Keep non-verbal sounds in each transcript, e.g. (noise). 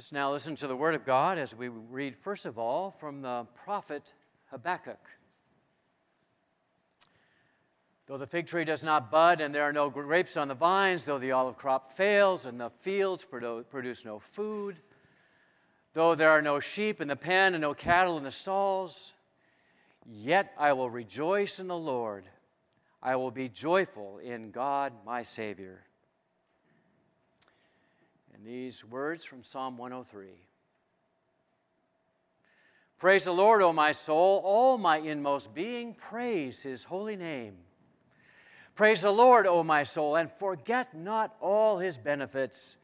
Let's now listen to the Word of God as we read, first of all, from the prophet Habakkuk. Though the fig tree does not bud and there are no grapes on the vines, though the olive crop fails and the fields produce no food, though there are no sheep in the pen and no cattle in the stalls, yet I will rejoice in the Lord. I will be joyful in God my Savior. And these words from Psalm 103 Praise the Lord, O my soul, all my inmost being, praise his holy name. Praise the Lord, O my soul, and forget not all his benefits,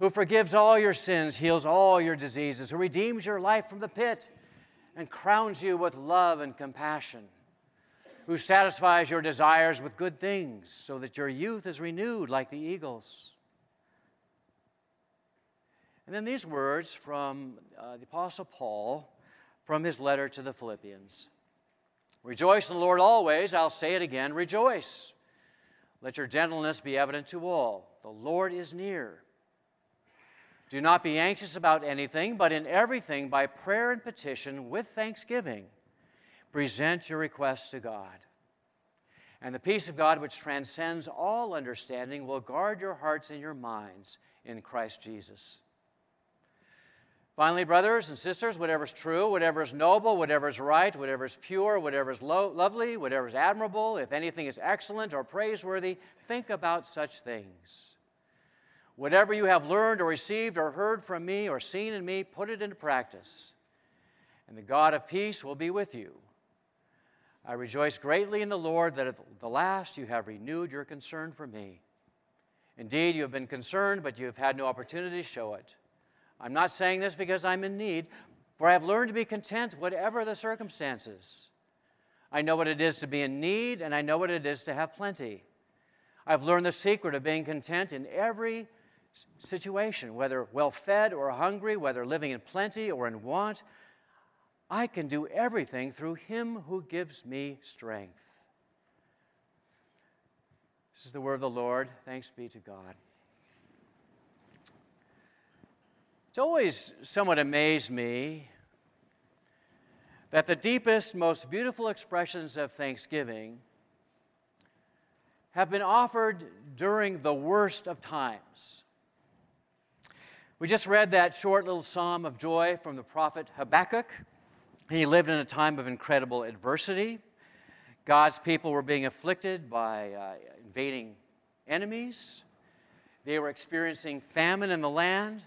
who forgives all your sins, heals all your diseases, who redeems your life from the pit and crowns you with love and compassion, who satisfies your desires with good things, so that your youth is renewed like the eagles. And then these words from uh, the Apostle Paul from his letter to the Philippians Rejoice in the Lord always. I'll say it again rejoice. Let your gentleness be evident to all. The Lord is near. Do not be anxious about anything, but in everything, by prayer and petition, with thanksgiving, present your requests to God. And the peace of God, which transcends all understanding, will guard your hearts and your minds in Christ Jesus. Finally, brothers and sisters, whatever is true, whatever is noble, whatever is right, whatever is pure, whatever is lo- lovely, whatever is admirable, if anything is excellent or praiseworthy, think about such things. Whatever you have learned or received or heard from me or seen in me, put it into practice, and the God of peace will be with you. I rejoice greatly in the Lord that at the last you have renewed your concern for me. Indeed, you have been concerned, but you have had no opportunity to show it. I'm not saying this because I'm in need, for I have learned to be content whatever the circumstances. I know what it is to be in need, and I know what it is to have plenty. I've learned the secret of being content in every situation, whether well fed or hungry, whether living in plenty or in want. I can do everything through Him who gives me strength. This is the word of the Lord. Thanks be to God. It's always somewhat amazed me that the deepest, most beautiful expressions of thanksgiving have been offered during the worst of times. We just read that short little psalm of joy from the prophet Habakkuk. He lived in a time of incredible adversity. God's people were being afflicted by uh, invading enemies. They were experiencing famine in the land.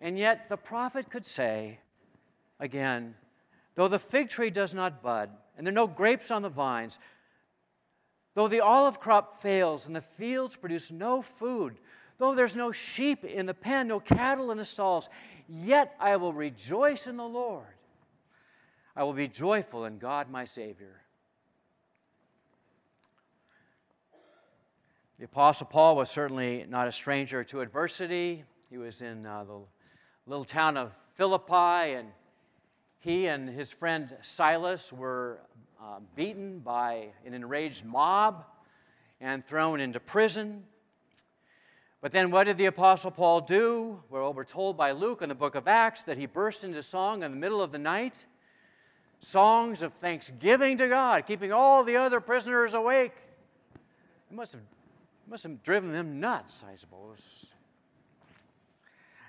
And yet the prophet could say, again, though the fig tree does not bud, and there are no grapes on the vines, though the olive crop fails and the fields produce no food, though there's no sheep in the pen, no cattle in the stalls, yet I will rejoice in the Lord. I will be joyful in God my Savior. The Apostle Paul was certainly not a stranger to adversity. He was in uh, the little town of Philippi, and he and his friend Silas were uh, beaten by an enraged mob and thrown into prison. But then what did the Apostle Paul do? Well, we're told by Luke in the book of Acts that he burst into song in the middle of the night songs of thanksgiving to God, keeping all the other prisoners awake. It must have, must have driven them nuts, I suppose.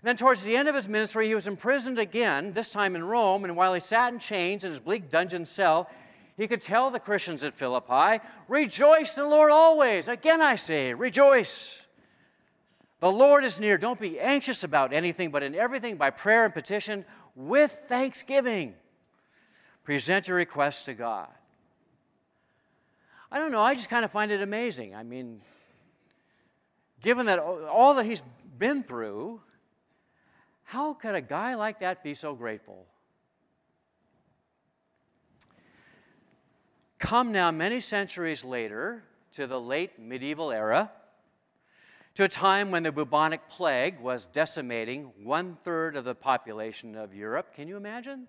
Then, towards the end of his ministry, he was imprisoned again, this time in Rome, and while he sat in chains in his bleak dungeon cell, he could tell the Christians at Philippi, Rejoice in the Lord always. Again, I say, rejoice. The Lord is near. Don't be anxious about anything, but in everything, by prayer and petition, with thanksgiving, present your requests to God. I don't know, I just kind of find it amazing. I mean, given that all that he's been through, how could a guy like that be so grateful? Come now, many centuries later, to the late medieval era, to a time when the bubonic plague was decimating one third of the population of Europe. Can you imagine?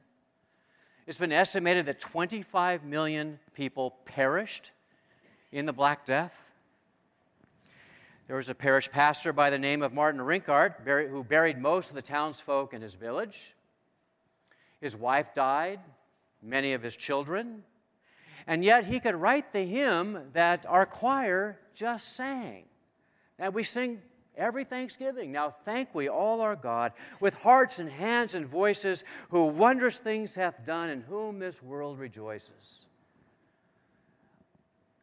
It's been estimated that 25 million people perished in the Black Death. There was a parish pastor by the name of Martin Rinkart who buried most of the townsfolk in his village. His wife died, many of his children, and yet he could write the hymn that our choir just sang, that we sing every Thanksgiving. Now thank we all our God with hearts and hands and voices, who wondrous things hath done, in whom this world rejoices.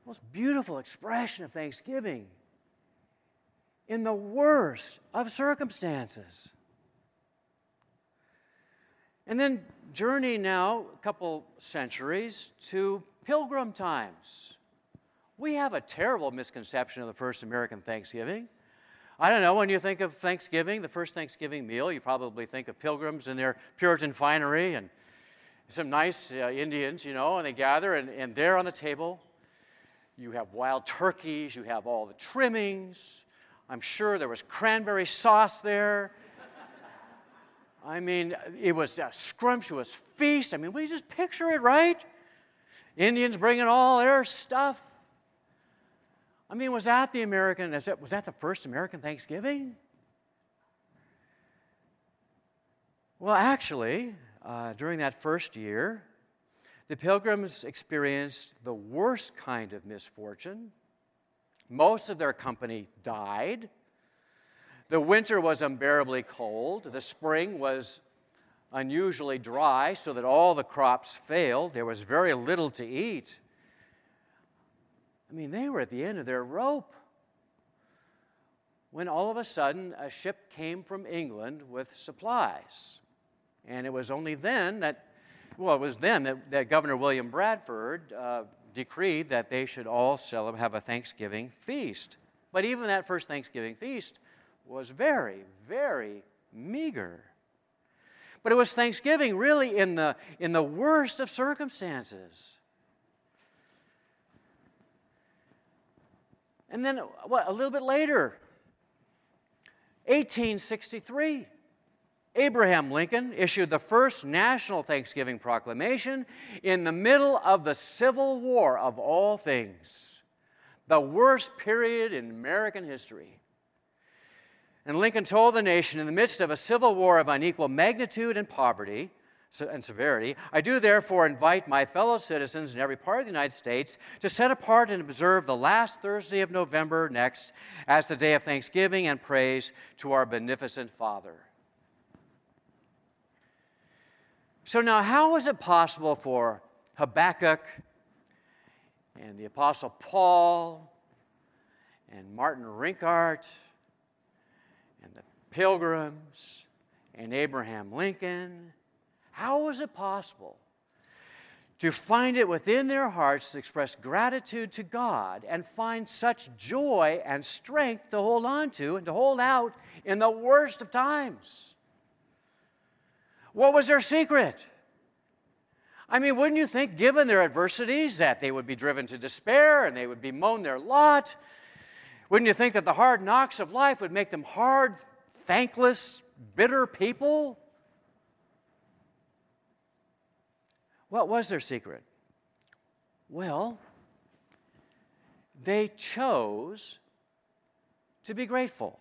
Most beautiful expression of thanksgiving in the worst of circumstances. And then journey now a couple centuries to pilgrim times. We have a terrible misconception of the first American Thanksgiving. I don't know, when you think of Thanksgiving, the first Thanksgiving meal, you probably think of pilgrims in their Puritan finery and some nice uh, Indians, you know, and they gather, and, and there on the table, you have wild turkeys, you have all the trimmings. I'm sure there was cranberry sauce there. I mean, it was a scrumptious feast. I mean, we just picture it, right? Indians bringing all their stuff. I mean, was that the American, was that the first American Thanksgiving? Well, actually, uh, during that first year, the pilgrims experienced the worst kind of misfortune. Most of their company died. The winter was unbearably cold. The spring was unusually dry, so that all the crops failed. There was very little to eat. I mean, they were at the end of their rope when all of a sudden a ship came from England with supplies. And it was only then that, well, it was then that, that Governor William Bradford uh, decreed that they should all celebrate, have a Thanksgiving feast. But even that first Thanksgiving feast was very, very meager. But it was Thanksgiving really in the, in the worst of circumstances. And then, what, a little bit later, 1863, Abraham Lincoln issued the first national Thanksgiving proclamation in the middle of the Civil War of all things, the worst period in American history. And Lincoln told the nation in the midst of a civil war of unequal magnitude and poverty, and severity, I do therefore invite my fellow citizens in every part of the United States to set apart and observe the last Thursday of November next as the day of thanksgiving and praise to our beneficent Father. So, now, how is it possible for Habakkuk and the Apostle Paul and Martin Rinkart and the Pilgrims and Abraham Lincoln how is it possible to find it within their hearts to express gratitude to God and find such joy and strength to hold on to and to hold out in the worst of times? What was their secret? I mean, wouldn't you think, given their adversities, that they would be driven to despair and they would bemoan their lot? Wouldn't you think that the hard knocks of life would make them hard, thankless, bitter people? What was their secret? Well, they chose to be grateful.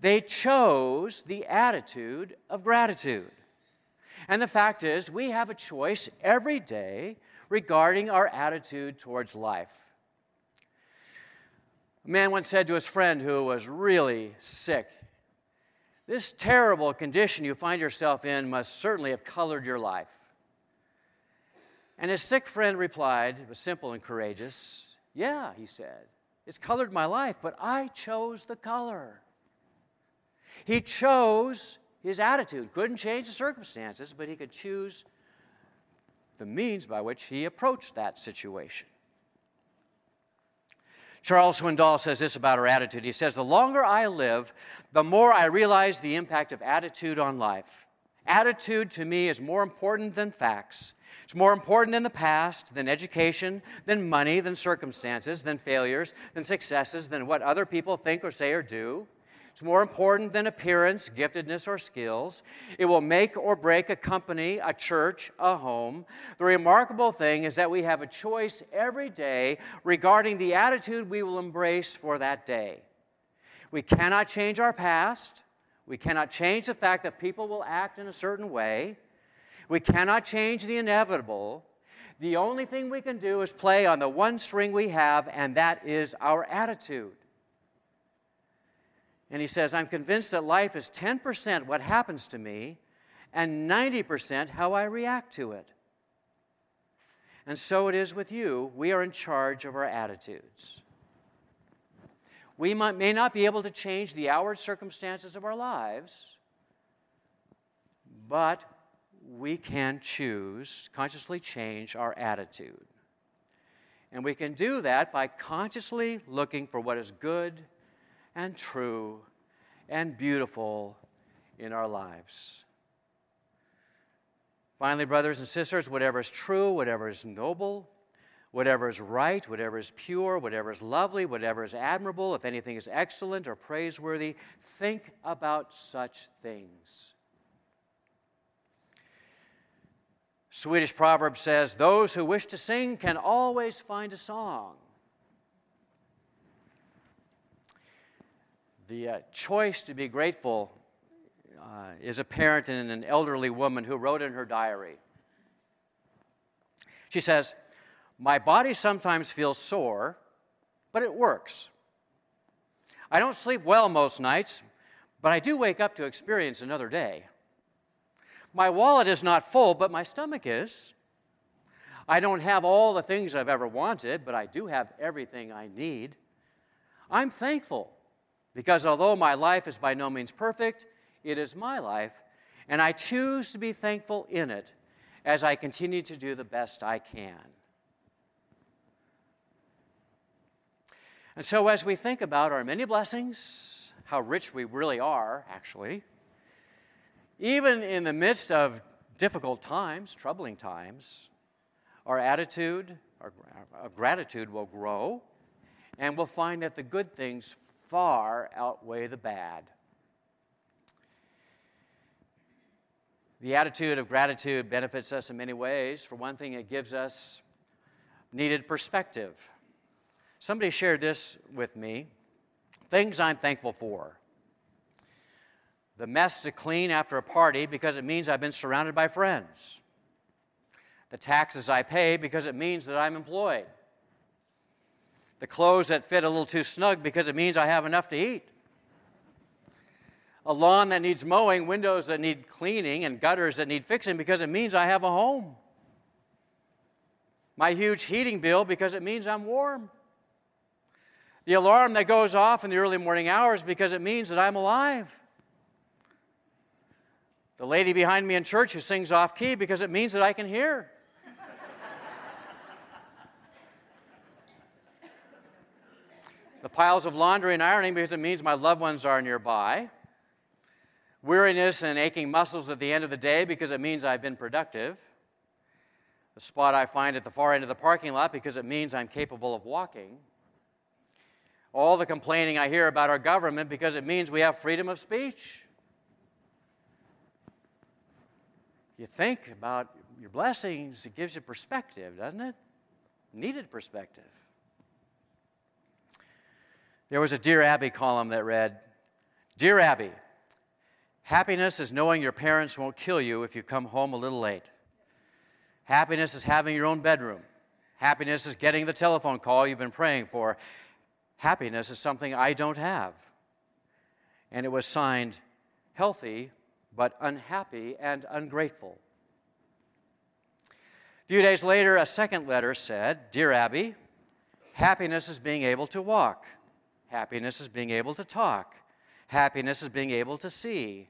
They chose the attitude of gratitude. And the fact is, we have a choice every day regarding our attitude towards life. A man once said to his friend who was really sick, This terrible condition you find yourself in must certainly have colored your life. And his sick friend replied, it was simple and courageous. Yeah, he said, it's colored my life, but I chose the color. He chose his attitude. Couldn't change the circumstances, but he could choose the means by which he approached that situation. Charles Swindoll says this about our attitude. He says, The longer I live, the more I realize the impact of attitude on life. Attitude to me is more important than facts. It's more important than the past, than education, than money, than circumstances, than failures, than successes, than what other people think or say or do. It's more important than appearance, giftedness, or skills. It will make or break a company, a church, a home. The remarkable thing is that we have a choice every day regarding the attitude we will embrace for that day. We cannot change our past. We cannot change the fact that people will act in a certain way. We cannot change the inevitable. The only thing we can do is play on the one string we have, and that is our attitude. And he says, I'm convinced that life is 10% what happens to me and 90% how I react to it. And so it is with you. We are in charge of our attitudes. We might, may not be able to change the outward circumstances of our lives, but we can choose, consciously change our attitude. And we can do that by consciously looking for what is good and true and beautiful in our lives. Finally, brothers and sisters, whatever is true, whatever is noble, whatever is right, whatever is pure, whatever is lovely, whatever is admirable, if anything is excellent or praiseworthy, think about such things. Swedish proverb says, Those who wish to sing can always find a song. The uh, choice to be grateful uh, is apparent in an elderly woman who wrote in her diary. She says, My body sometimes feels sore, but it works. I don't sleep well most nights, but I do wake up to experience another day. My wallet is not full, but my stomach is. I don't have all the things I've ever wanted, but I do have everything I need. I'm thankful because although my life is by no means perfect, it is my life, and I choose to be thankful in it as I continue to do the best I can. And so, as we think about our many blessings, how rich we really are, actually, even in the midst of difficult times, troubling times, our attitude, our, gratitude will grow, and we'll find that the good things far outweigh the bad. The attitude of gratitude benefits us in many ways. For one thing, it gives us needed perspective. Somebody shared this with me things I'm thankful for. The mess to clean after a party because it means I've been surrounded by friends. The taxes I pay because it means that I'm employed. The clothes that fit a little too snug because it means I have enough to eat a lawn that needs mowing, windows that need cleaning, and gutters that need fixing because it means I have a home. My huge heating bill because it means I'm warm. The alarm that goes off in the early morning hours because it means that I'm alive. The lady behind me in church who sings off key because it means that I can hear. The piles of laundry and ironing because it means my loved ones are nearby weariness and aching muscles at the end of the day because it means I've been productive. The spot I find at the far end of the parking lot because it means I'm capable of walking. All the complaining I hear about our government because it means we have freedom of speech. You think about your blessings, it gives you perspective, doesn't it? Needed perspective. There was a Dear Abby column that read Dear Abby, Happiness is knowing your parents won't kill you if you come home a little late. Happiness is having your own bedroom. Happiness is getting the telephone call you've been praying for. Happiness is something I don't have. And it was signed healthy, but unhappy and ungrateful. A few days later, a second letter said Dear Abby, happiness is being able to walk, happiness is being able to talk, happiness is being able to see.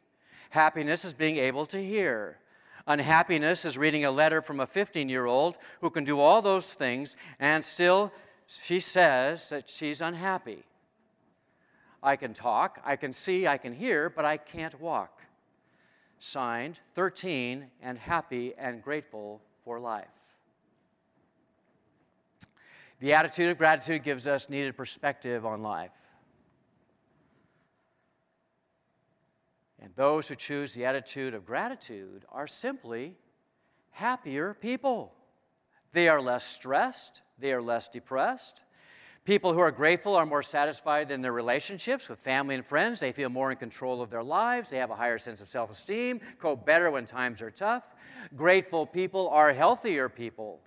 Happiness is being able to hear. Unhappiness is reading a letter from a 15 year old who can do all those things and still she says that she's unhappy. I can talk, I can see, I can hear, but I can't walk. Signed 13 and happy and grateful for life. The attitude of gratitude gives us needed perspective on life. And those who choose the attitude of gratitude are simply happier people. They are less stressed, they are less depressed. People who are grateful are more satisfied in their relationships with family and friends. They feel more in control of their lives. They have a higher sense of self esteem, cope better when times are tough. Grateful people are healthier people.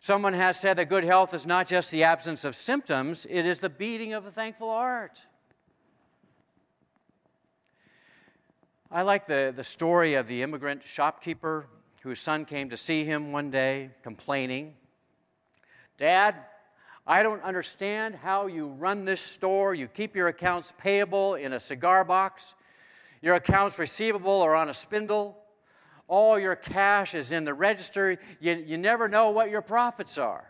Someone has said that good health is not just the absence of symptoms, it is the beating of a thankful heart. I like the, the story of the immigrant shopkeeper whose son came to see him one day complaining Dad, I don't understand how you run this store. You keep your accounts payable in a cigar box, your accounts receivable are on a spindle. All your cash is in the register. You, you never know what your profits are.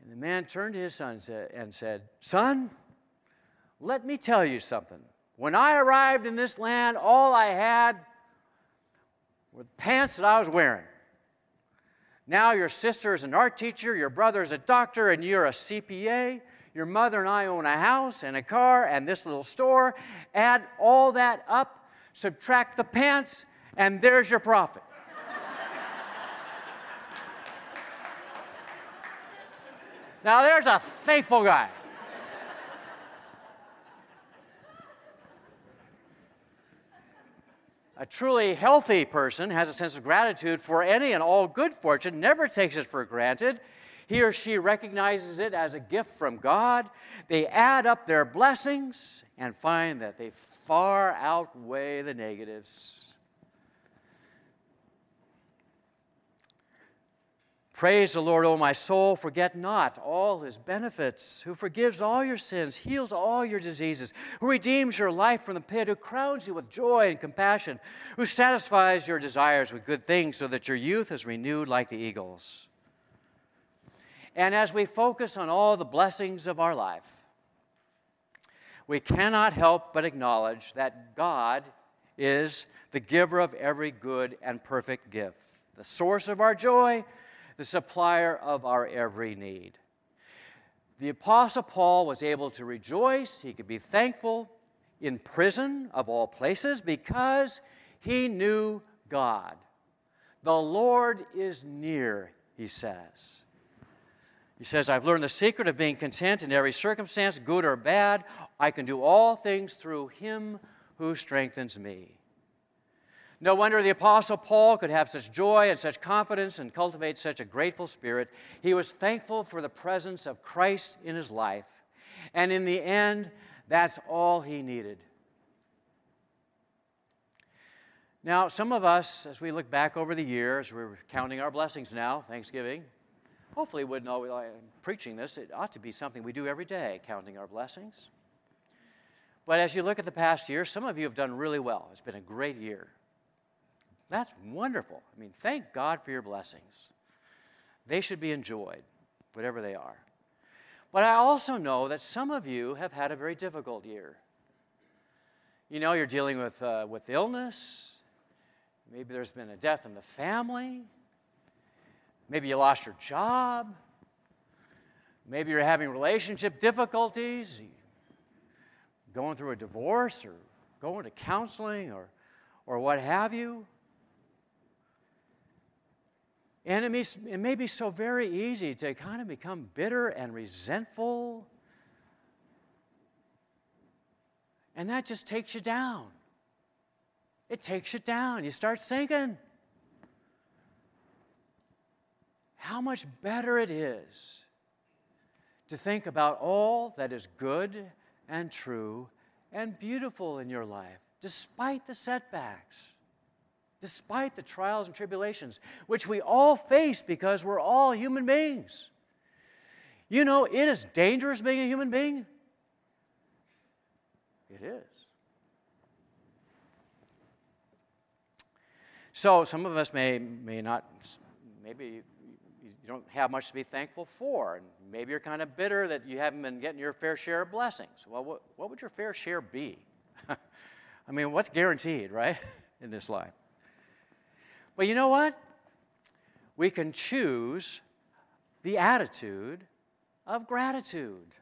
And the man turned to his son and said, Son, let me tell you something. When I arrived in this land, all I had were the pants that I was wearing. Now your sister is an art teacher, your brother is a doctor, and you're a CPA. Your mother and I own a house and a car and this little store. Add all that up, subtract the pants, and there's your profit. now, there's a faithful guy. A truly healthy person has a sense of gratitude for any and all good fortune, never takes it for granted. He or she recognizes it as a gift from God. They add up their blessings and find that they far outweigh the negatives. Praise the Lord, O my soul. Forget not all his benefits, who forgives all your sins, heals all your diseases, who redeems your life from the pit, who crowns you with joy and compassion, who satisfies your desires with good things so that your youth is renewed like the eagles. And as we focus on all the blessings of our life, we cannot help but acknowledge that God is the giver of every good and perfect gift, the source of our joy, the supplier of our every need. The Apostle Paul was able to rejoice, he could be thankful in prison of all places because he knew God. The Lord is near, he says. He says, I've learned the secret of being content in every circumstance, good or bad. I can do all things through him who strengthens me. No wonder the Apostle Paul could have such joy and such confidence and cultivate such a grateful spirit. He was thankful for the presence of Christ in his life. And in the end, that's all he needed. Now, some of us, as we look back over the years, we're counting our blessings now, Thanksgiving. Hopefully, wouldn't always, I'm preaching this, it ought to be something we do every day, counting our blessings. But as you look at the past year, some of you have done really well. It's been a great year. That's wonderful. I mean, thank God for your blessings. They should be enjoyed, whatever they are. But I also know that some of you have had a very difficult year. You know, you're dealing with, uh, with illness. Maybe there's been a death in the family. Maybe you lost your job. Maybe you're having relationship difficulties, going through a divorce or going to counseling or, or what have you. And it may, it may be so very easy to kind of become bitter and resentful. And that just takes you down. It takes you down. You start sinking. How much better it is to think about all that is good and true and beautiful in your life, despite the setbacks, despite the trials and tribulations, which we all face because we're all human beings. You know, it is dangerous being a human being. It is. So, some of us may, may not, maybe don't have much to be thankful for. And maybe you're kind of bitter that you haven't been getting your fair share of blessings. Well, what, what would your fair share be? (laughs) I mean, what's guaranteed, right, (laughs) in this life? But you know what? We can choose the attitude of gratitude.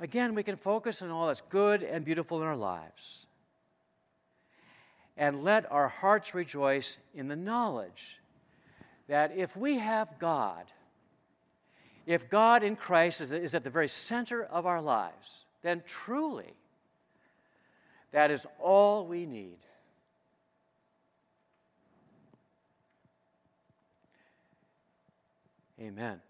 Again, we can focus on all that's good and beautiful in our lives. And let our hearts rejoice in the knowledge that if we have God, if God in Christ is, at the very center of our lives, then truly that is all we need. Amen.